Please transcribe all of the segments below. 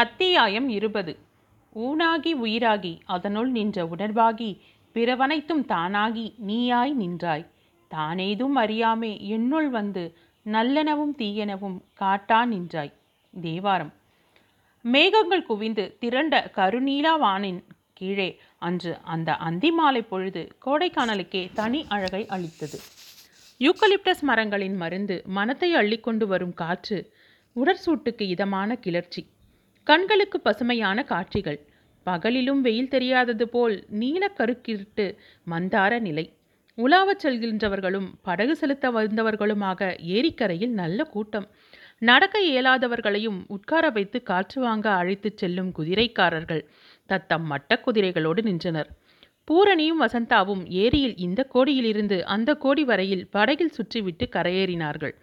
அத்தியாயம் இருபது. ஊனாகி உயிராகி அதனுள் நின்ற உணர்வாகி பிறவனைத்தும் தானாகி நீயாய் நின்றாய். தானேதும் அறியாமே என்னுள் வந்து நல்லெனவும் தீயெனவும் காட்டா நின்றாய். தேவாரம். மேகங்கள் குவிந்து திரண்ட கருநீலா வானின் கீழே அன்று அந்த அந்தி மாலை பொழுது கோடைக்கானலுக்கே தனி அழகை அளித்தது. யூக்கலிப்டஸ் மரங்களின் மருந்து மனத்தை அள்ளிக்கொண்டு வரும் காற்று உடற்சூட்டுக்கு இதமான கிளர்ச்சி. கண்களுக்கு பசுமையான காட்சிகள். பகலிலும் வெயில் தெரியாதது போல் நீலக்கருக்கிருட்டு மந்தார நிலை. உலாவச் செல்கின்றவர்களும் படகு செலுத்த வந்தவர்களுமாக ஏரிக்கரையில் நல்ல கூட்டம். நடக்க இயலாதவர்களையும் உட்கார வைத்து காற்று வாங்க அழைத்துச் செல்லும் குதிரைக்காரர்கள் தத்தம் மட்ட குதிரைகளோடு நின்றனர். பூரணியும் வசந்தாவும் ஏரியில் இந்த கோடியிலிருந்து அந்த கோடி வரையில் படகில் சுற்றிவிட்டு கரையேறினார்கள்.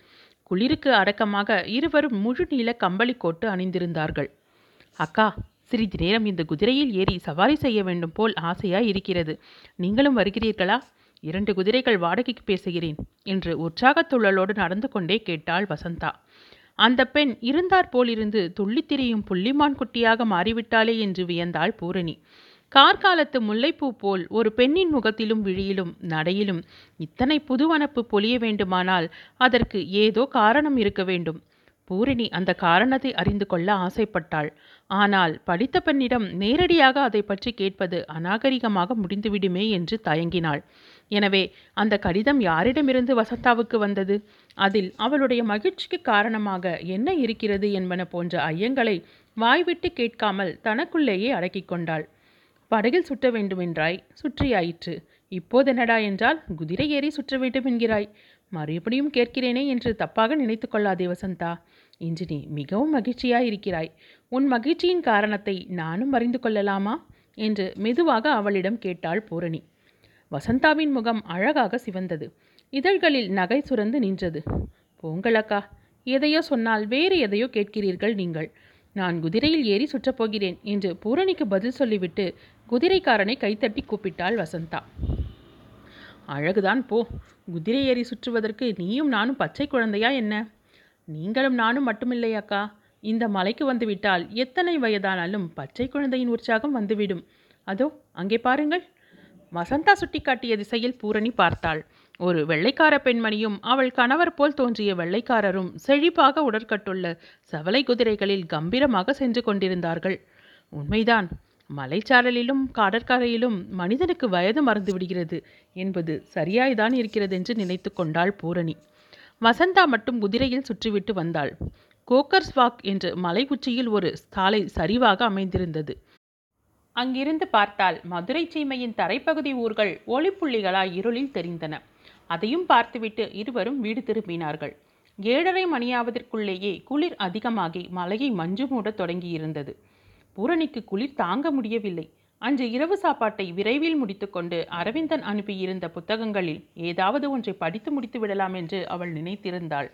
குளிருக்கு அடக்கமாக இருவரும் முழு நீள கம்பளி கோட்டு அணிந்திருந்தார்கள். அக்கா சிறிது நேரம் இந்த குதிரையில் ஏறி சவாரி செய்ய வேண்டும் போல் ஆசையாய் இருக்கிறது நீங்களும் வருகிறீர்களா? இரண்டு குதிரைகள் வாடகைக்கு பேசுகிறேன் என்று உற்சாகத்துள்ளலோடு நடந்து கொண்டே கேட்டாள் வசந்தா. அந்த பெண் இருந்தாற் போலிருந்து துள்ளித் திரியும் புள்ளிமான் குட்டியாக மாறிவிட்டாளே என்று வியந்தாள் பூரணி. கார்காலத்து முல்லைப்பூ போல் ஒரு பெண்ணின் முகத்திலும் விழியிலும் நடையிலும் இத்தனை புதுவனப்பு பொழிய வேண்டுமானால் அதற்கு ஏதோ காரணம் இருக்க வேண்டும். பூரணி அந்த காரணத்தை அறிந்து கொள்ள ஆசைப்பட்டாள். ஆனால் படித்த பெண்ணிடம் நேரடியாக அதை பற்றி கேட்பது அநாகரிகமாக முடிந்துவிடுமே என்று தயங்கினாள். எனவே அந்த கடிதம் யாரிடமிருந்து வசந்தாவுக்கு வந்தது? அதில் அவளுடைய மகிழ்ச்சிக்கு காரணமாக என்ன இருக்கிறது என்பன போன்ற ஐயங்களை வாய்விட்டு கேட்காமல் தனக்குள்ளேயே அடக்கிக் கொண்டாள். படகில் சுற்ற வேண்டுமென்றாய் சுற்றியாயிற்று இப்போதென்னடா என்றால் குதிரை ஏறி சுற்ற வேண்டும் என்கிறாய். மறுபடியும் கேட்கிறேனே என்று தப்பாக நினைத்து கொள்ளாதே வசந்தா. இன்று நீ மிகவும் மகிழ்ச்சியாயிருக்கிறாய் உன் மகிழ்ச்சியின் காரணத்தை நானும் அறிந்து கொள்ளலாமா? என்று மெதுவாக அவளிடம் கேட்டாள் பூரணி. வசந்தாவின் முகம் அழகாக சிவந்தது. இதழ்களில் நகை சுரந்து நின்றது. போங்களக்கா எதையோ சொன்னால் வேறு எதையோ கேட்கிறீர்கள் நீங்கள். நான் குதிரையில் ஏறி சுற்றப்போகிறேன் என்று பூரணிக்கு பதில் சொல்லிவிட்டு குதிரைக்காரனை கைத்தட்டி கூப்பிட்டாள் வசந்தா. அழகுதான் போ குதிரை ஏறி சுற்றுவதற்கு நீயும் நானும் பச்சை குழந்தையா என்ன? நீங்களும் நானும் மட்டுமில்லை அக்கா. இந்த மலைக்கு வந்துவிட்டால் எத்தனை வயதானாலும் பச்சை குழந்தையின் உற்சாகம் வந்துவிடும். அதோ அங்கே பாருங்கள். வசந்தா சுட்டிக்காட்டிய திசையில் பூரணி பார்த்தாள். ஒரு வெள்ளைக்கார பெண்மணியும் அவள் கணவர் போல் தோன்றிய வெள்ளைக்காரரும் செழிப்பாக உடற்கட்டுள்ள சவலை குதிரைகளில் கம்பீரமாக சென்று கொண்டிருந்தார்கள். உண்மைதான். மலைச்சாரலிலும் கடற்கரையிலும் மனிதனுக்கு வயது மறந்து விடுகிறது என்பது சரியாய்தான் இருக்கிறது என்று நினைத்து கொண்டாள் பூரணி. வசந்தா மட்டும் குதிரையில் சுற்றிவிட்டு வந்தாள். கோக்கர்ஸ் வாக் என்று மலை உச்சியில் ஒரு சாலை சரிவாக அமைந்திருந்தது. அங்கிருந்து பார்த்தால் மதுரை சீமையின் தரைப்பகுதி ஊர்கள் ஒளிப்புள்ளிகளாய் இருளில் தெரிந்தன. அதையும் பார்த்துவிட்டு இருவரும் வீடு திரும்பினார்கள். ஏழரை மணியாவதற்குள்ளேயே குளிர் அதிகமாகி மலையை மஞ்சு மூடத் தொடங்கியிருந்தது. பூரணிக்கு குளிர் தாங்க முடியவில்லை. அன்று இரவு சாப்பாட்டை விரைவில் முடித்துக்கொண்டு அரவிந்தன் அனுப்பியிருந்த புத்தகங்களில் ஏதாவது ஒன்றை படித்து முடித்து விடலாம் என்று அவள் நினைத்திருந்தாள்.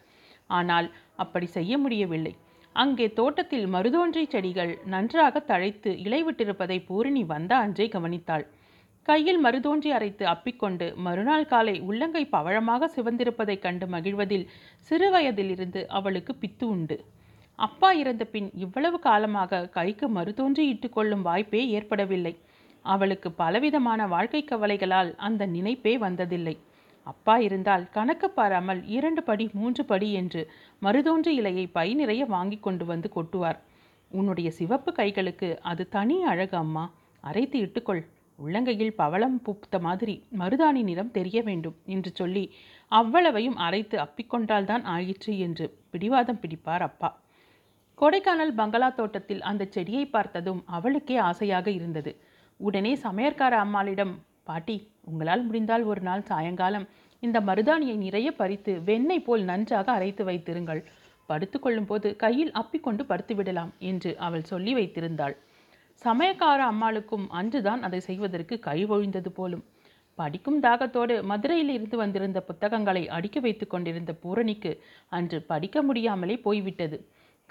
ஆனால் அப்படி செய்ய முடியவில்லை. அங்கே தோட்டத்தில் மருதோன்றை செடிகள் நன்றாக தழைத்து இலை விட்டிருப்பதை பூரணி வந்த அன்றே கவனித்தாள். கையில் மருதோன்றி அரைத்து அப்பிக்கொண்டு மறுநாள் காலை உள்ளங்கை பவழமாக சிவந்திருப்பதைக் கண்டு மகிழ்வதில் சிறுவயதிலிருந்து அவளுக்கு பித்து உண்டு. அப்பா இறந்த பின் இவ்வளவு காலமாக கைக்கு மறுதோன்றி இட்டுக்கொள்ளும் வாய்ப்பே ஏற்படவில்லை. அவளுக்கு பலவிதமான வாழ்க்கை கவலைகளால் அந்த நினைப்பே வந்ததில்லை. அப்பா இருந்தால் கணக்கு பாராமல் இரண்டு படி மூன்று படி என்று மருதோன்று இலையை பை நிறைய வாங்கி கொண்டு வந்து கொட்டுவார். உன்னுடைய சிவப்பு கைகளுக்கு அது தனி அழகு அம்மா. அரைத்து இட்டுக்கொள். உள்ளங்கையில் பவளம் பூத்த மாதிரி மருதாணி நிறம் தெரிய வேண்டும் என்று சொல்லி அவ்வளவையும் அரைத்து அப்பிக்கொண்டால்தான் ஆயிற்று என்று பிடிவாதம் பிடிப்பார் அப்பா. கொடைக்கானல் பங்களா தோட்டத்தில் அந்த செடியை பார்த்ததும் அவளுக்கே ஆசையாக இருந்தது. உடனே சமையற்கார அம்மாளிடம் பாட்டி உங்களால் முடிந்தால் ஒரு நாள் சாயங்காலம் இந்த மருதாணியை நிறைய பறித்து வெண்ணெய் போல் நன்றாக அரைத்து வைத்திருங்கள். படுத்துக்கொள்ளும் போது கையில் அப்பிக்கொண்டு படுத்து விடலாம் என்று அவள் சொல்லி வைத்திருந்தாள். சமயக்கார அம்மாளுக்கும் அன்றுதான் அதை செய்வதற்கு கைவொழிந்தது போலும். படிக்கும் தாகத்தோடு மதுரையில் இருந்து வந்திருந்த புத்தகங்களை அடுக்கி வைத்து கொண்டிருந்த பூரணிக்கு அன்று படிக்க முடியாமலே போய்விட்டது.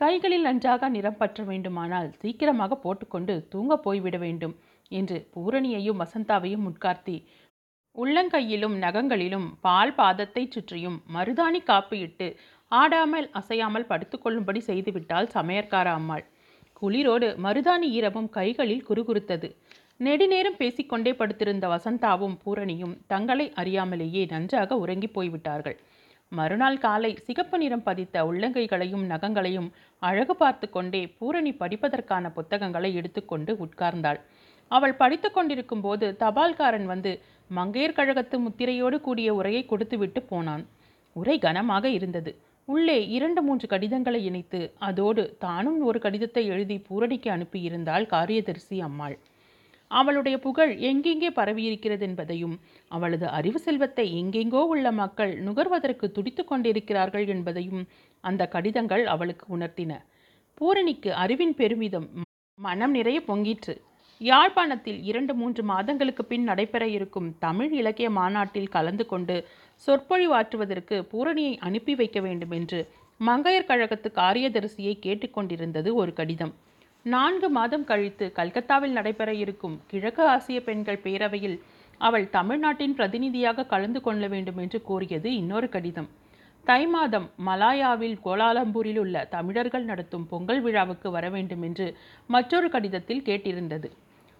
கைகளில் நன்றாக நிறம் பற்ற வேண்டுமானால் சீக்கிரமாக போட்டுக்கொண்டு தூங்க போய்விட வேண்டும் என்று பூரணியையும் வசந்தாவையும் உட்கார்த்தி உள்ளங்கையிலும் நகங்களிலும் பால் பாதத்தை சுற்றியும் மருதாணி காப்பு இட்டு ஆடாமல் அசையாமல் படுத்துக்கொள்ளும்படி செய்துவிட்டாள் சமையற்கார அம்மாள். குளிரோடு மருதாணி ஈரமும் கைகளில் குறுகுறுத்தது. நெடுநேரம் பேசிக்கொண்டே படுத்திருந்த வசந்தாவும் பூரணியும் தங்களை அறியாமலேயே நன்றாக உறங்கி போய்விட்டார்கள். மறுநாள் காலை சிகப்பு நிறம் பதித்த உள்ளங்கைகளையும் நகங்களையும் அழகு பார்த்து கொண்டே பூரணி படிப்பதற்கான புத்தகங்களை எடுத்துக்கொண்டு உட்கார்ந்தாள். அவள் படித்து கொண்டிருக்கும் போது தபால்காரன் வந்து மங்கையர் கழகத்து முத்திரையோடு கூடிய உரையை கொடுத்துவிட்டு போனான். உரை கனமாக இருந்தது. உள்ளே இரண்டு மூன்று கடிதங்களை இணைத்து அதோடு தானும் ஒரு கடிதத்தை எழுதி பூரணிக்கு அனுப்பியிருந்தாள் காரியதரிசி அம்மாள். அவளுடைய புகழ் எங்கெங்கே பரவியிருக்கிறது என்பதையும் அவளது அறிவு செல்வத்தை எங்கெங்கோ உள்ள மக்கள் நுகர்வதற்கு துடித்து கொண்டிருக்கிறார்கள் என்பதையும் அந்த கடிதங்கள் அவளுக்கு உணர்த்தின. பூரணிக்கு அறிவின் பெருமிதம் மனம் நிறைய பொங்கிற்று. யாழ்ப்பாணத்தில் இரண்டு மூன்று மாதங்களுக்கு பின் நடைபெற இருக்கும் தமிழ் இலக்கிய மாநாட்டில் கலந்து கொண்டு சொற்பொழிவாற்றுவதற்கு பூரணியை அனுப்பி வைக்க வேண்டும் என்று மங்கையர் கழகத்து காரியதரிசியை கேட்டுக்கொண்டிருந்தது ஒரு கடிதம். நான்கு மாதம் கழித்து கல்கத்தாவில் நடைபெற இருக்கும் கிழக்கு ஆசிய பெண்கள் பேரவையில் அவள் தமிழ்நாட்டின் பிரதிநிதியாக கலந்து கொள்ள வேண்டும் என்று கோரியது இன்னொரு கடிதம். தை மாதம் மலாயாவில் கோலாலம்பூரில் உள்ள தமிழர்கள் நடத்தும் பொங்கல் விழாவுக்கு வர வேண்டும் என்று மற்றொரு கடிதத்தில் கேட்டிருந்தது.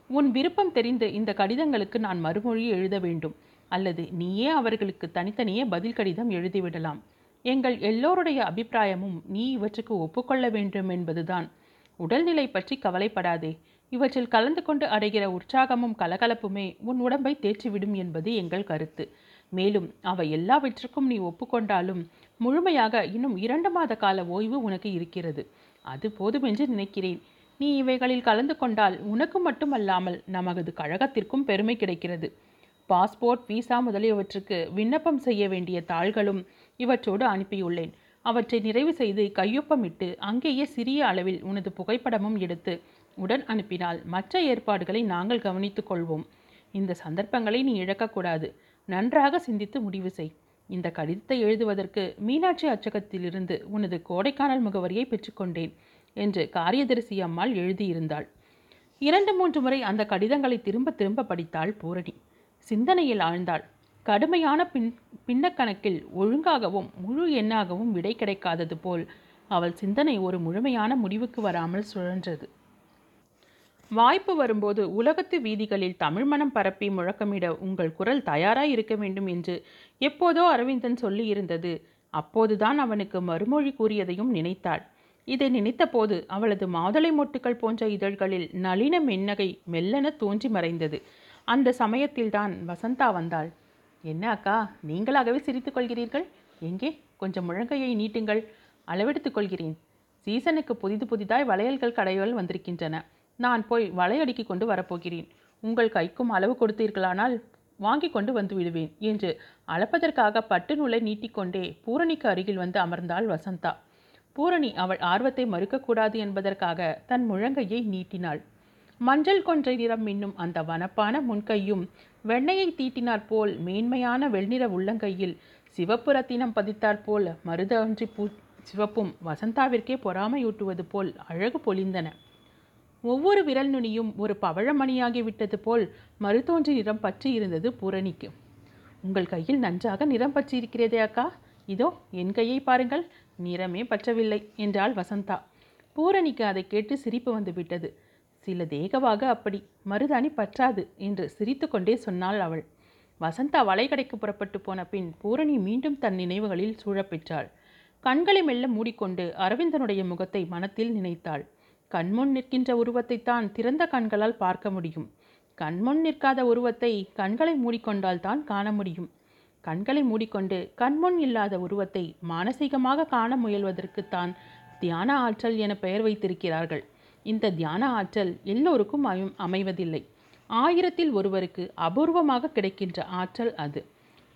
உன் விருப்பம் தெரிந்து இந்த கடிதங்களுக்கு நான் மறுமொழி எழுத வேண்டும். அல்லது நீயே அவர்களுக்கு தனித்தனியே பதில் கடிதம் எழுதிவிடலாம். எங்கள் எல்லோருடைய அபிப்பிராயமும் நீ இவற்றுக்கு ஒப்புக்கொள்ள வேண்டும் என்பதுதான். உடல்நிலை பற்றி கவலைப்படாதே. இவற்றில் கலந்து கொண்டு அடைகிற உற்சாகமும் கலகலப்புமே உன் உடம்பை தேற்றிவிடும் என்பது எங்கள் கருத்து. மேலும் அவை எல்லாவற்றுக்கும் நீ ஒப்புக்கொண்டாலும் முழுமையாக இன்னும் இரண்டு மாத கால ஓய்வு உனக்கு இருக்கிறது. அது போதுமென்று நினைக்கிறேன். நீ இவைகளில் கலந்து கொண்டால் உனக்கு மட்டுமல்லாமல் நமது கழகத்திற்கும் பெருமை கிடைக்கிறது. பாஸ்போர்ட் விசா முதலியவற்றுக்கு விண்ணப்பம் செய்ய வேண்டிய தாள்களும் இவற்றோடு அனுப்பியுள்ளேன். அவற்றை நிறைவு செய்து கையொப்பமிட்டு அங்கேயே சிறிய அளவில் உனது புகைப்படமும் எடுத்து உடன் அனுப்பினால் மற்ற ஏற்பாடுகளை நாங்கள் கவனித்துக் கொள்வோம். இந்த சந்தர்ப்பங்களை நீ இழக்கக்கூடாது. நன்றாக சிந்தித்து முடிவு செய். இந்த கடிதத்தை எழுதுவதற்கு மீனாட்சி அச்சகத்திலிருந்து உனது கோடைக்கானல் முகவரியை பெற்றுக்கொண்டேன் என்று காரியதரிசி அம்மாள் எழுதியிருந்தாள். இரண்டு மூன்று முறை அந்த கடிதங்களை திரும்ப திரும்ப படித்தாள் பூரணி. சிந்தனையில் ஆழ்ந்தாள். கடுமையான பின் பின்னக்கணக்கில் ஒழுங்காகவும் முழு எண்ணாகவும் விடை கிடைக்காதது போல் அவள் சிந்தனை ஒரு முழுமையான முடிவுக்கு வராமல் சுழன்றது. வாய்ப்பு வரும்போது உலகத்து வீதிகளில் தமிழ் மனம் பரப்பி முழக்கமிட உங்கள் குரல் தயாராய் இருக்க வேண்டும் என்று எப்போதோ அரவிந்தன் சொல்லியிருந்தது அப்போதுதான் அவனுக்கு மறுமொழி கூறியதையும் நினைத்தாள். இதை நினைத்தபோது அவளது மாதுளை மொட்டுக்கள் போன்ற இதழ்களில் நளின மென்னகை மெல்லென தோன்றி மறைந்தது. அந்த சமயத்தில்தான் வசந்தா வந்தாள். என்ன அக்கா நீங்களாகவே சிரித்துக் கொள்கிறீர்கள்? எங்கே? கொஞ்சம் முழங்கையை நீட்டுங்கள். அளவெடுத்துக் கொள்கிறேன். சீசனுக்கு புதிது புதிதாய் வளையல்கள் கடைகள் வந்திருக்கின்றன. நான் போய் வளையடுக்கி கொண்டு வரப்போகிறேன். உங்கள் கைக்கும் அளவு கொடுத்தீர்களானால் வாங்கி கொண்டு வந்து விடுவேன் என்று அளப்பதற்காக பட்டு நூலை நீட்டிக்கொண்டே பூரணிக்கு அருகில் வந்து அமர்ந்தாள் வசந்தா. பூரணி அவள் ஆர்வத்தை மறுக்கக்கூடாது என்பதற்காக தன் முழங்கையை நீட்டினாள். மஞ்சள் கொன்றை நிறம் மின்னும் அந்த வனப்பான முன்கையும் வெண்ணையை தீட்டினாற் போல் மேன்மையான வெள்நிற உள்ளங்கையில் சிவப்பு ரத்தினம் பதித்தாற்போல் போல் மருதன்றி பூ சிவப்பும் வசந்தாவிற்கே பொறாமையூட்டுவது போல் அழகு பொழிந்தன ஒவ்வொரு விரல் நுனியும் ஒரு பவழமணியாகி விட்டது போல் மருதோன்றி நிறம் பற்றி இருந்தது பூரணிக்கு. உங்கள் கையில் நன்றாக நிறம் பற்றி இருக்கிறதே அக்கா. இதோ என் கையை பாருங்கள். நிறமே பற்றவில்லை என்றாள் வசந்தா. பூரணிக்கு அதை கேட்டு சிரிப்பு வந்துவிட்டது. சில தேகவாக அப்படி மருதாணி பற்றாது என்று சிரித்து கொண்டே சொன்னாள் அவள். வசந்தா வளைகடைக்கு புறப்பட்டு போன பின் பூரணி மீண்டும் தன் நினைவுகளில் சூழப்பெற்றாள். கண்களை மெல்ல மூடிக்கொண்டு அரவிந்தனுடைய முகத்தை மனத்தில் நினைத்தாள். கண்முன் நிற்கின்ற உருவத்தைத்தான் திறந்த கண்களால் பார்க்க முடியும். கண்முன் நிற்காத உருவத்தை கண்களை மூடிக்கொண்டால் தான் காண முடியும். கண்களை மூடிக்கொண்டு கண்முன் இல்லாத உருவத்தை மானசீகமாக காண முயல்வதற்குத்தான் தியான ஆற்றல் என பெயர் வைத்திருக்கிறார்கள். இந்த தியான ஆற்றல் எல்லோருக்கும் அமைவதில்லை. ஆயிரத்தில் ஒருவருக்கு அபூர்வமாக கிடைக்கின்ற ஆற்றல் அது.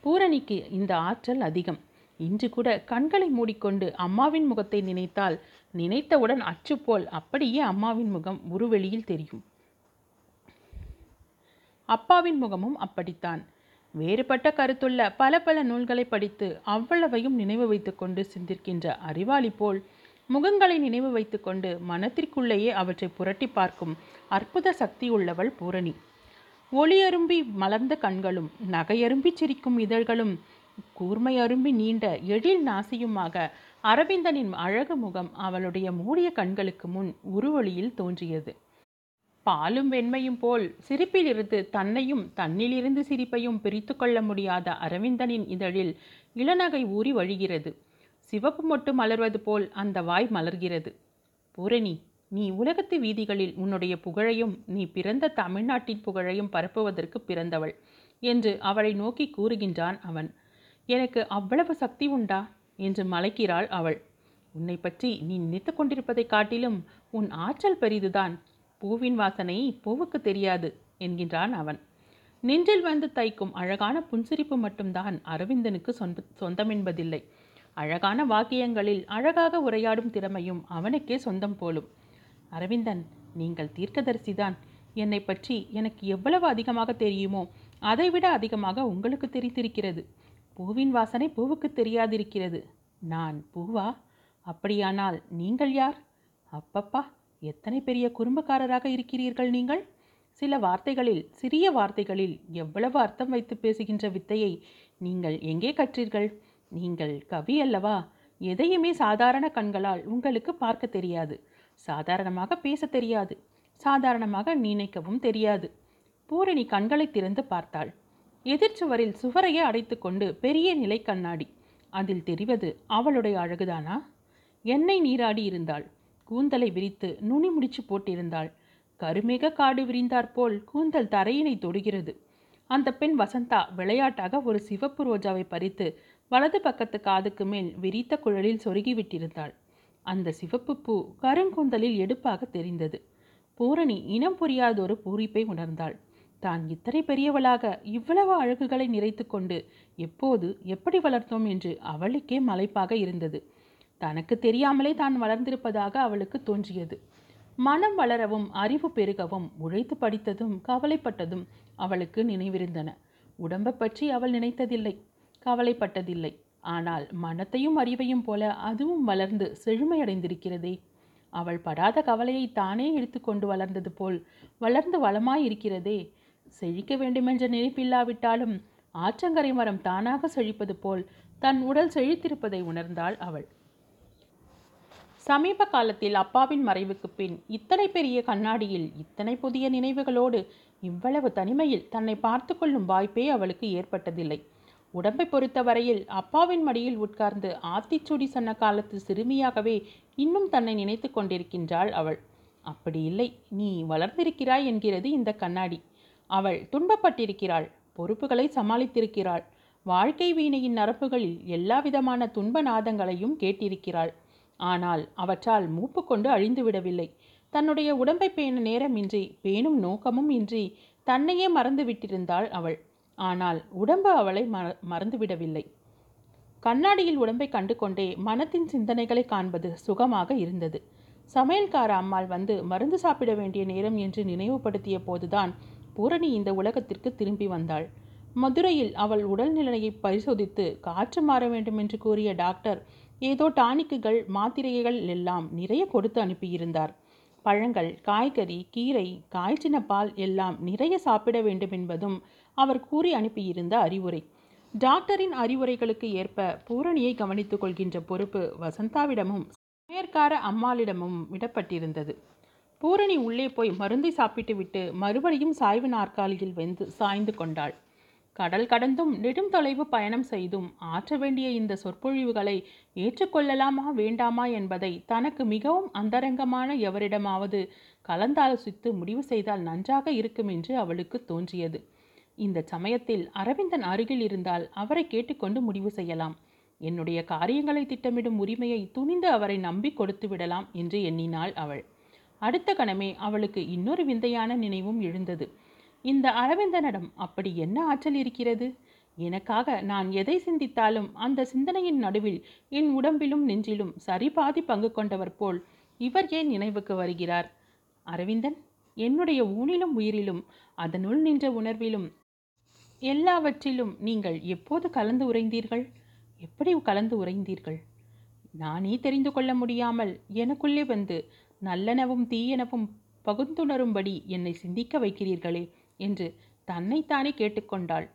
பூரணிக்கு இந்த ஆற்றல் அதிகம். இன்று கூட கண்களை மூடிக்கொண்டு அம்மாவின் முகத்தை நினைத்தால் நினைத்தவுடன் அச்சு போல் அப்படியே அம்மாவின் முகம் உருவெளியில் தெரியும். அப்பாவின் முகமும் அப்படித்தான். வேறுபட்ட கருத்துள்ள பல பல நூல்களை படித்து அவ்வளவையும் நினைவு வைத்துக்கொண்டு சிந்திக்கின்ற அறிவாளி போல் முகங்களை நினைவு வைத்துக்கொண்டு மனத்திற்குள்ளேயே அவற்றை புரட்டி பார்க்கும் அற்புத சக்தி உள்ளவள் பூரணி ஒளியரும்பி மலர்ந்த கண்களும் நகையரும்பி சிரிக்கும் இதழ்களும் கூர்மை அரும்பி நீண்ட எழில் நாசியுமாக அரவிந்தனின் அழகு முகம் அவளுடைய மூடிய கண்களுக்கு முன் உருவொளியில் தோன்றியது. பாலும் வெண்மையும் போல் சிரிப்பிலிருந்து தன்னையும் தன்னிலிருந்து சிரிப்பையும் பிரித்து கொள்ள முடியாத அரவிந்தனின் இதழில் இளநகை ஊறி வழிகிறது. சிவப்பு மொட்டு மலர்வது போல் அந்த வாய் மலர்கிறது. பூரணி நீ உலகத்து வீதிகளில் உன்னுடைய புகழையும் நீ பிறந்த தமிழ்நாட்டின் புகழையும் பரப்புவதற்கு பிறந்தவள் என்று அவளை நோக்கி கூறுகின்றான் அவன். எனக்கு அவ்வளவு சக்தி உண்டா? என்று மலைக்கிறாள் அவள். உன்னை பற்றி நீ நினைத்து கொண்டிருப்பதைக் காட்டிலும் உன் ஆற்றல் பெரிதுதான். பூவின் வாசனை பூவுக்கு தெரியாது என்கின்றான் அவன். நெஞ்சில் வந்து தைக்கும் அழகான புன்சிரிப்பு மட்டும்தான் அரவிந்தனுக்கு சொந்த சொந்தமென்பதில்லை. அழகான வாக்கியங்களில் அழகாக உரையாடும் திறமையும் அவனுக்கே சொந்தம் போலும். அரவிந்தன் நீங்கள் தீர்க்கதரிசிதான். என்னை பற்றி எனக்கு எவ்வளவு அதிகமாக தெரியுமோ அதைவிட அதிகமாக உங்களுக்கு தெரிந்திருக்கிறது. பூவின் வாசனை பூவுக்கு தெரியாதிருக்கிறது. நான் பூவா? அப்படியானால் நீங்கள் யார்? அப்பப்பா எத்தனை பெரிய குறும்புக்காரராக இருக்கிறீர்கள் நீங்கள்? சில வார்த்தைகளில் சிறிய வார்த்தைகளில் எவ்வளவு அர்த்தம் வைத்து பேசுகின்ற வித்தையை நீங்கள் எங்கே கற்றீர்கள்? நீங்கள் கவி அல்லவா? எதையுமே சாதாரண கண்களால் உங்களுக்கு பார்க்க தெரியாது. சாதாரணமாக பேச தெரியாது. சாதாரணமாக நினைக்கவும் தெரியாது. பூரணி கண்களை திறந்து பார்த்தாள். எதிர்ச்சுவரில் சுவரையே அடைத்துக்கொண்டு பெரிய நிலை கண்ணாடி. அதில் தெரிவது அவளுடைய அழகுதானா? எண்ணெய் நீராடி இருந்தாள். கூந்தலை விரித்து நுனி முடிச்சு போட்டிருந்தாள். கருமேக காடு விரிந்தாற்போல் கூந்தல் தரையினை தொடுகிறது. அந்த பெண் வசந்தா விளையாட்டாக ஒரு சிவப்பு ரோஜாவை பறித்து வலது பக்கத்து காதுக்கு மேல் விரித்த குழலில் சொருகி விட்டிருந்தாள் அந்த சிவப்பு பூ கருங்கூந்தலில் எடுப்பாக தெரிந்தது. பூரணி இனம் புரியாதொரு பூரிப்பை உணர்ந்தாள். தான் இத்தனை பெரியவளாக இவ்வளவு அழகுகளை நிறைத்து கொண்டு எப்போது எப்படி வளர்த்தோம் என்று அவளுக்கே மலைப்பாக இருந்தது. தனக்கு தெரியாமலே தான் வளர்ந்திருப்பதாக அவளுக்கு தோன்றியது. மனம் வளரவும் அறிவு பெருகவும் உழைத்து படித்ததும் கவலைப்பட்டதும் அவளுக்கு நினைவிருந்தன. உடம்பை பற்றி அவள் நினைத்ததில்லை. கவலைப்பட்டதில்லை. ஆனால் மனத்தையும் அறிவையும் போல அதுவும் வளர்ந்து செழுமையடைந்திருக்கிறதே. அவள் படாத கவலையை தானே எடுத்துக்கொண்டு வளர்ந்தது போல் வளர்ந்து வளமாயிருக்கிறதே. செழிக்க வேண்டுமென்ற நினைப்பில்லாவிட்டாலும் ஆற்றங்கரை மரம் தானாக செழிப்பது போல் தன் உடல் செழித்திருப்பதை உணர்ந்தாள் அவள். சமீப காலத்தில் அப்பாவின் மறைவுக்கு பின் இத்தனை பெரிய கண்ணாடியில் இத்தனை புதிய நினைவுகளோடு இவ்வளவு தனிமையில் தன்னை பார்த்து கொள்ளும் வாய்ப்பே அவளுக்கு ஏற்பட்டதில்லை. உடம்பை பொறுத்தவரையில் அப்பாவின் மடியில் உட்கார்ந்து ஆத்திச்சூடி சொன்ன காலத்து சிறுமியாகவே இன்னும் தன்னை நினைத்து கொண்டிருக்கின்றாள் அவள். அப்படி இல்லை நீ வளர்ந்திருக்கிறாய் என்கிறது இந்த கண்ணாடி. அவள் துன்பப்பட்டிருக்கிறாள் பொறுப்புகளை சமாளித்திருக்கிறாள் வாழ்க்கை வீணையின் நரம்புகளில் எல்லாவிதமான துன்ப நாதங்களையும் கேட்டிருக்கிறாள். ஆனால் அவற்றால் மூப்பு கொண்டு அழிந்துவிடவில்லை தன்னுடைய உடம்பை பேண நேரமின்றி பேணும் நோக்கமும் இன்றி தன்னையே மறந்து விட்டிருந்தாள் அவள். ஆனால் உடம்பு அவளை மற மறந்துவிடவில்லை. கண்ணாடியில் உடம்பை கண்டு கொண்டே மனத்தின் சிந்தனைகளை காண்பது சுகமாக இருந்தது. சமையல்கார அம்மாள் வந்து மருந்து சாப்பிட வேண்டிய நேரம் என்று நினைவுபடுத்திய போதுதான் பூரணி இந்த உலகத்திற்கு திரும்பி வந்தாள். மதுரையில் அவள் உடல்நிலையை பரிசோதித்து காற்று மாற வேண்டும் என்று கூறிய டாக்டர் ஏதோ டானிக்குகள் மாத்திரைகள் எல்லாம் நிறைய கொடுத்து அனுப்பியிருந்தார். பழங்கள் காய்கறி கீரை காய்ச்சின பால் எல்லாம் நிறைய சாப்பிட வேண்டும் என்பதும் அவர் கூறி அனுப்பியிருந்த அறிவுரை. டாக்டரின் அறிவுரைகளுக்கு ஏற்ப பூரணியை கவனித்துக் கொள்கின்ற பொறுப்பு வசந்தாவிடமும் மேற்கார அம்மாளிடமும் விடப்பட்டிருந்தது. பூரணி உள்ளே போய் மருந்தை சாப்பிட்டுவிட்டு மறுபடியும் சாய்வு நாற்காலியில் வெந்து சாய்ந்து கொண்டாள். கடல் கடந்தும் நெடும் தொலைவு பயணம் செய்தும் ஆற்ற வேண்டிய இந்த சொற்பொழிவுகளை ஏற்றுக்கொள்ளலாமா வேண்டாமா என்பதை தனக்கு மிகவும் அந்தரங்கமான எவரிடமாவது கலந்தாலோசித்து முடிவு செய்தால் நன்றாக இருக்கும் என்று அவளுக்கு தோன்றியது. இந்த சமயத்தில் அரவிந்தன் அருகில் இருந்தால் அவரை கேட்டுக்கொண்டு முடிவு செய்யலாம். என்னுடைய காரியங்களை திட்டமிடும் உரிமையை துணிந்து அவரை நம்பி கொடுத்து விடலாம் என்று எண்ணினாள் அவள். அடுத்த கணமே அவளுக்கு இன்னொரு விந்தையான நினைவும் எழுந்தது. இந்த அரவிந்தனிடம் அப்படி என்ன ஆற்றல் இருக்கிறது? எனக்காக நான் எதை சிந்தித்தாலும் அந்த சிந்தனையின் நடுவில் என் உடம்பிலும் நெஞ்சிலும் சரிபாதி பங்கு கொண்டவர் போல் இவர் ஏன் நினைவுக்கு வருகிறார்? அரவிந்தன் என்னுடைய ஊனிலும் உயிரிலும் அதனுள் நின்ற உணர்விலும் எல்லாவற்றிலும் நீங்கள் எப்போது கலந்து உறைந்தீர்கள்? எப்படி கலந்து உறைந்தீர்கள்? நானே தெரிந்து கொள்ள முடியாமல் எனக்குள்ளே வந்து நல்லெனவும் தீயெனவும் பகுந்துணரும்படி என்னை சிந்திக்க வைக்கிறீர்களே என்று தன்னைத்தானே கேட்டுக்கொண்டாள்.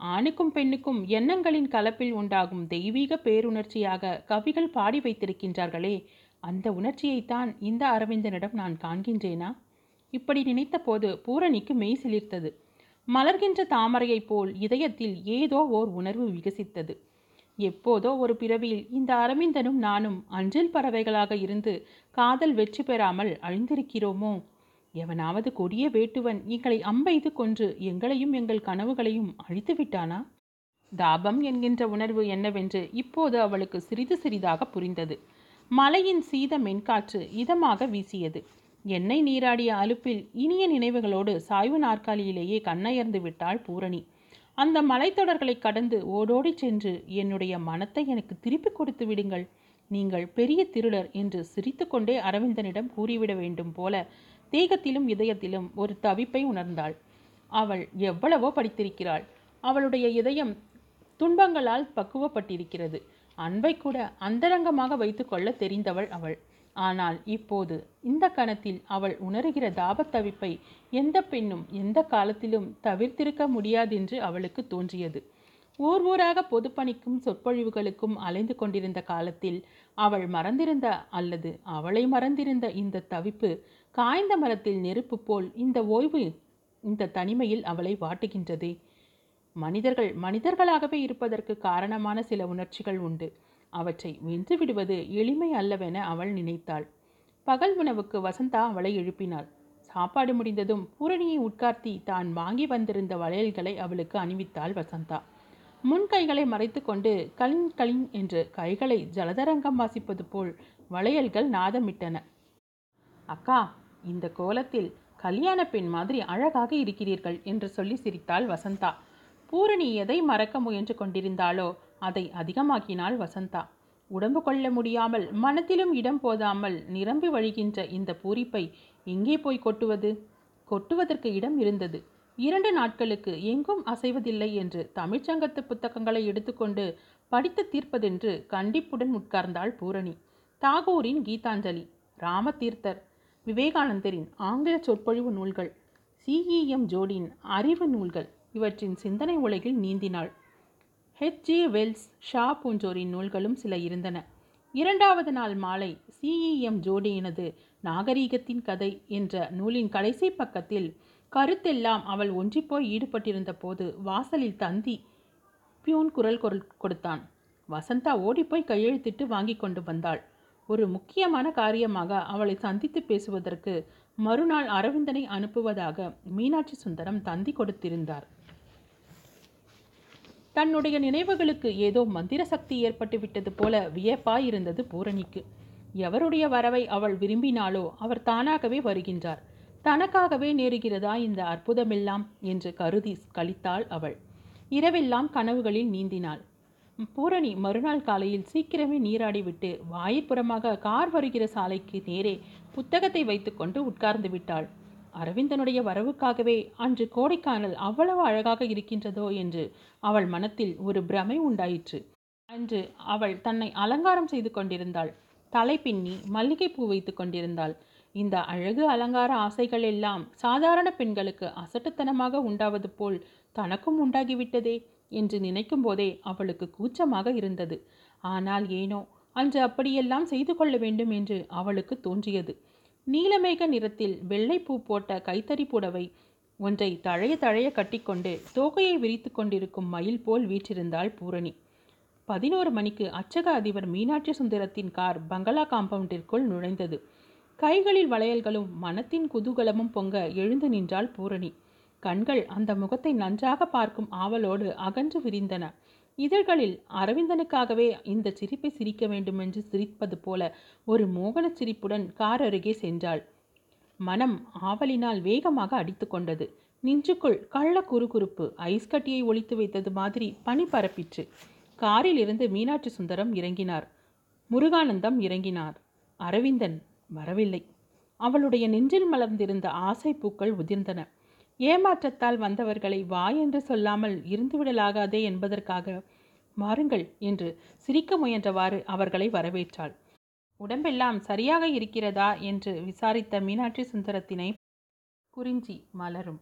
ஆணுக்கும் பெண்ணுக்கும் எண்ணங்களின் கலப்பில் உண்டாகும் தெய்வீக பேருணர்ச்சியாக கவிகள் பாடி வைத்திருக்கின்றார்களே அந்த உணர்ச்சியைத்தான் இந்த அரவிந்தனிடம் நான் காண்கின்றேனா? இப்படி நினைத்தபோது பூரணிக்கு மெய் சிலிர்த்தது. மலர்கின்ற தாமரையைப் போல் இதயத்தில் ஏதோ ஓர் உணர்வு விகசித்தது. எப்போதோ ஒரு பிறவியில் இந்த அரவிந்தனும் நானும் அஞ்சல் பறவைகளாக இருந்து காதல் வெற்றி பெறாமல் அழிந்திருக்கிறோமோ? எவனாவது கொடிய வேட்டுவன் எங்களை அம்பெய்து கொன்று எங்களையும் எங்கள் கனவுகளையும் அழித்து விட்டானா? தாபம் என்கின்ற உணர்வு என்னவென்று இப்போது அவளுக்கு சிறிது சிறிதாக புரிந்தது. மலையின் சீத மென்காற்று இதமாக வீசியது. எண்ணெய் நீராடிய அலுப்பில் இனிய நினைவுகளோடு சாய்வு நாற்காலியிலேயே கண்ணயர்ந்து விட்டாள் பூரணி. அந்த மலைத்தொடர்களை கடந்து ஓடோடி சென்று என்னுடைய மனத்தை எனக்கு திருப்பிக் கொடுத்து விடுங்கள். நீங்கள் பெரிய திருடர் என்று சிரித்துக்கொண்டே அரவிந்தனிடம் கூறிவிட வேண்டும் போல தேகத்திலும் இதயத்திலும் ஒரு தவிப்பை உணர்ந்தாள். அவள் எவ்வளவோ படித்திருக்கிறாள். அவளுடைய இதயம் துன்பங்களால் பக்குவப்பட்டிருக்கிறது. அன்பை கூட அந்தரங்கமாக வைத்துக்கொள்ள தெரிந்தவள் அவள். ஆனால் இப்போது இந்த கணத்தில் அவள் உணர்கிற தாபத்தவிப்பை எந்த பெண்ணும் எந்த காலத்திலும் தவிர்த்திருக்க முடியாதென்று அவளுக்கு தோன்றியது. ஊர் ஊராக பொதுப்பணிக்கும் சொற்பொழிவுகளுக்கும் அலைந்து கொண்டிருந்த காலத்தில் அவள் மறந்திருந்த அல்லது அவளை மறந்திருந்த இந்த தவிப்பு காய்ந்த மரத்தில் நெருப்பு போல் இந்த ஓய்வு இந்த தனிமையில் அவளை வாட்டுகின்றதே. மனிதர்கள் மனிதர்களாகவே இருப்பதற்கு காரணமான சில உணர்ச்சிகள் உண்டு. அவற்றை வென்று விடுவது எளிமை அல்லவென அவள் நினைத்தாள். பகல் உணவுக்கு வசந்தா அவளை எழுப்பினாள். சாப்பாடு முடிந்ததும் பூரணியை உட்கார்த்தி தான் வாங்கி வந்திருந்த வளையல்களை அவளுக்கு அணிவித்தாள் வசந்தா. முன் கைகளை மறைத்து கொண்டு கலின் கலின் என்று கைகளை ஜலதரங்கம் வாசிப்பது போல் வளையல்கள் நாதமிட்டன. அக்கா இந்த கோலத்தில் கல்யாண பெண் மாதிரி அழகாக இருக்கிறீர்கள் என்று சொல்லி சிரித்தாள் வசந்தா. பூரணி எதை மறக்க முயன்று கொண்டிருந்தாளோ அதை அதிகமாக்கினாள் வசந்தா. உடம்பு கொள்ள முடியாமல் மனத்திலும் இடம் போதாமல் நிரம்பி வழிகின்ற இந்த பூரிப்பை எங்கே போய் கொட்டுவது? கொட்டுவதற்கு இடம் இருந்தது. இரண்டு நாட்களுக்கு எங்கும் அசைவதில்லை என்று தமிழ்ச்சங்கத்து புத்தகங்களை எடுத்துக்கொண்டு படித்து தீர்ப்பதென்று கண்டிப்புடன் உட்கார்ந்தாள் பூரணி. தாகூரின் கீதாஞ்சலி ராமதீர்த்தர் விவேகானந்தரின் ஆங்கில சொற்பொழிவு நூல்கள் சிஇஎம் ஜோடியின் அறிவு நூல்கள் இவற்றின் சிந்தனை உலகில் நீந்தினாள். ஹெச்.ஜி. வெல்ஸ் ஷா போன்றோரின் நூல்களும் சில இருந்தன. இரண்டாவது நாள் மாலை சிஇஎம் ஜோடியினது நாகரீகத்தின் கதை என்ற நூலின் கடைசி பக்கத்தில் கருத்தெல்லாம் அவள் ஒன்றிப்போய் ஈடுபட்டிருந்த போது வாசலில் தந்தி பியூன் குரல் குரல் கொடுத்தான். வசந்தா ஓடிப்போய் கையெழுத்திட்டு வாங்கி கொண்டு வந்தாள். ஒரு முக்கியமான காரியமாக அவளை சந்தித்து பேசுவதற்கு மறுநாள் அரவிந்தனை அனுப்புவதாக மீனாட்சி சுந்தரம் தந்தி கொடுத்திருந்தார். தன்னுடைய நினைவுகளுக்கு ஏதோ மந்திர சக்தி ஏற்பட்டு விட்டது போல வியப்பாயிருந்தது பூரணிக்கு. எவருடைய வரவை அவள் விரும்பினாலோ அவர் தானாகவே வருகின்றார். தனக்காகவே நேருகிறதா இந்த அற்புதமெல்லாம்? என்று கருதி கழித்தாள் அவள். இரவெல்லாம் கனவுகளில் நீந்தினாள். பூரணி மறுநாள் காலையில் சீக்கிரமே நீராடிவிட்டு வாயிற்புறமாக கார் வருகிற சாலைக்கு நேரே புத்தகத்தை வைத்துக்கொண்டு உட்கார்ந்து விட்டாள். அரவிந்தனுடைய வரவுக்காகவே அன்று கோடைக்கானல் அவ்வளவு அழகாக இருக்கின்றதோ என்று அவள் மனத்தில் ஒரு பிரமை உண்டாயிற்று. அன்று அவள் தன்னை அலங்காரம் செய்து கொண்டிருந்தாள். தலை பின்னி மல்லிகைப்பூ வைத்து கொண்டிருந்தாள். இந்த அழகு அலங்கார ஆசைகள் எல்லாம் சாதாரண பெண்களுக்கு அசட்டுத்தனமாக உண்டாவது போல் தனக்கும் உண்டாகிவிட்டதே என்று நினைக்கும் போதே அவளுக்கு கூச்சமாக இருந்தது. ஆனால் ஏனோ அன்று அப்படியெல்லாம் செய்து கொள்ள வேண்டும் என்று அவளுக்கு தோன்றியது. நீலமேக நிறத்தில் வெள்ளைப்பூ போட்ட கைத்தறி புடவை ஒன்றை தழைய தழைய கட்டிக்கொண்டு தோகையை விரித்து கொண்டிருக்கும் மயில் போல் வீற்றிருந்தாள் பூரணி. பதினோரு மணிக்கு அச்சக அதிபர் மீனாட்சி சுந்தரத்தின் கார் பங்களா காம்பவுண்டிற்குள் நுழைந்தது. கைகளில் வளையல்களும் மனத்தின் குதூகலமும் பொங்க எழுந்து நின்றாள் பூரணி. கண்கள் அந்த முகத்தை நன்றாக பார்க்கும் ஆவலோடு அகன்று விரிந்தன. இதழ்களில் அரவிந்தனுக்காகவே இந்த சிரிப்பை சிரிக்க வேண்டுமென்று சிரிப்பது போல ஒரு மோகனச் சிரிப்புடன் கார் அருகே சென்றாள். மனம் ஆவலினால் வேகமாக அடித்து கொண்டது. நின்றுக்குள் கள்ள குறுகுறுப்பு ஐஸ் கட்டியை ஒழித்து வைத்தது மாதிரி பனி பரப்பிற்று. காரில் இருந்து மீனாட்சி சுந்தரம் இறங்கினார். முருகானந்தம் இறங்கினார். அரவிந்தன் வரவில்லை. அவளுடைய நெஞ்சில் மலர்ந்திருந்த ஆசை பூக்கள் உதிர்ந்தன. ஏமாற்றத்தால் வந்தவர்களை வா என்று சொல்லாமல் இருந்துவிடலாகாதே என்பதற்காக வாருங்கள் என்று சிரிக்க முயன்றவாறு அவர்களை வரவேற்றாள். உடம்பெல்லாம் சரியாக இருக்கிறதா? என்று விசாரித்த மீனாட்சி சுந்தரத்தினை குறிஞ்சி மலரும்.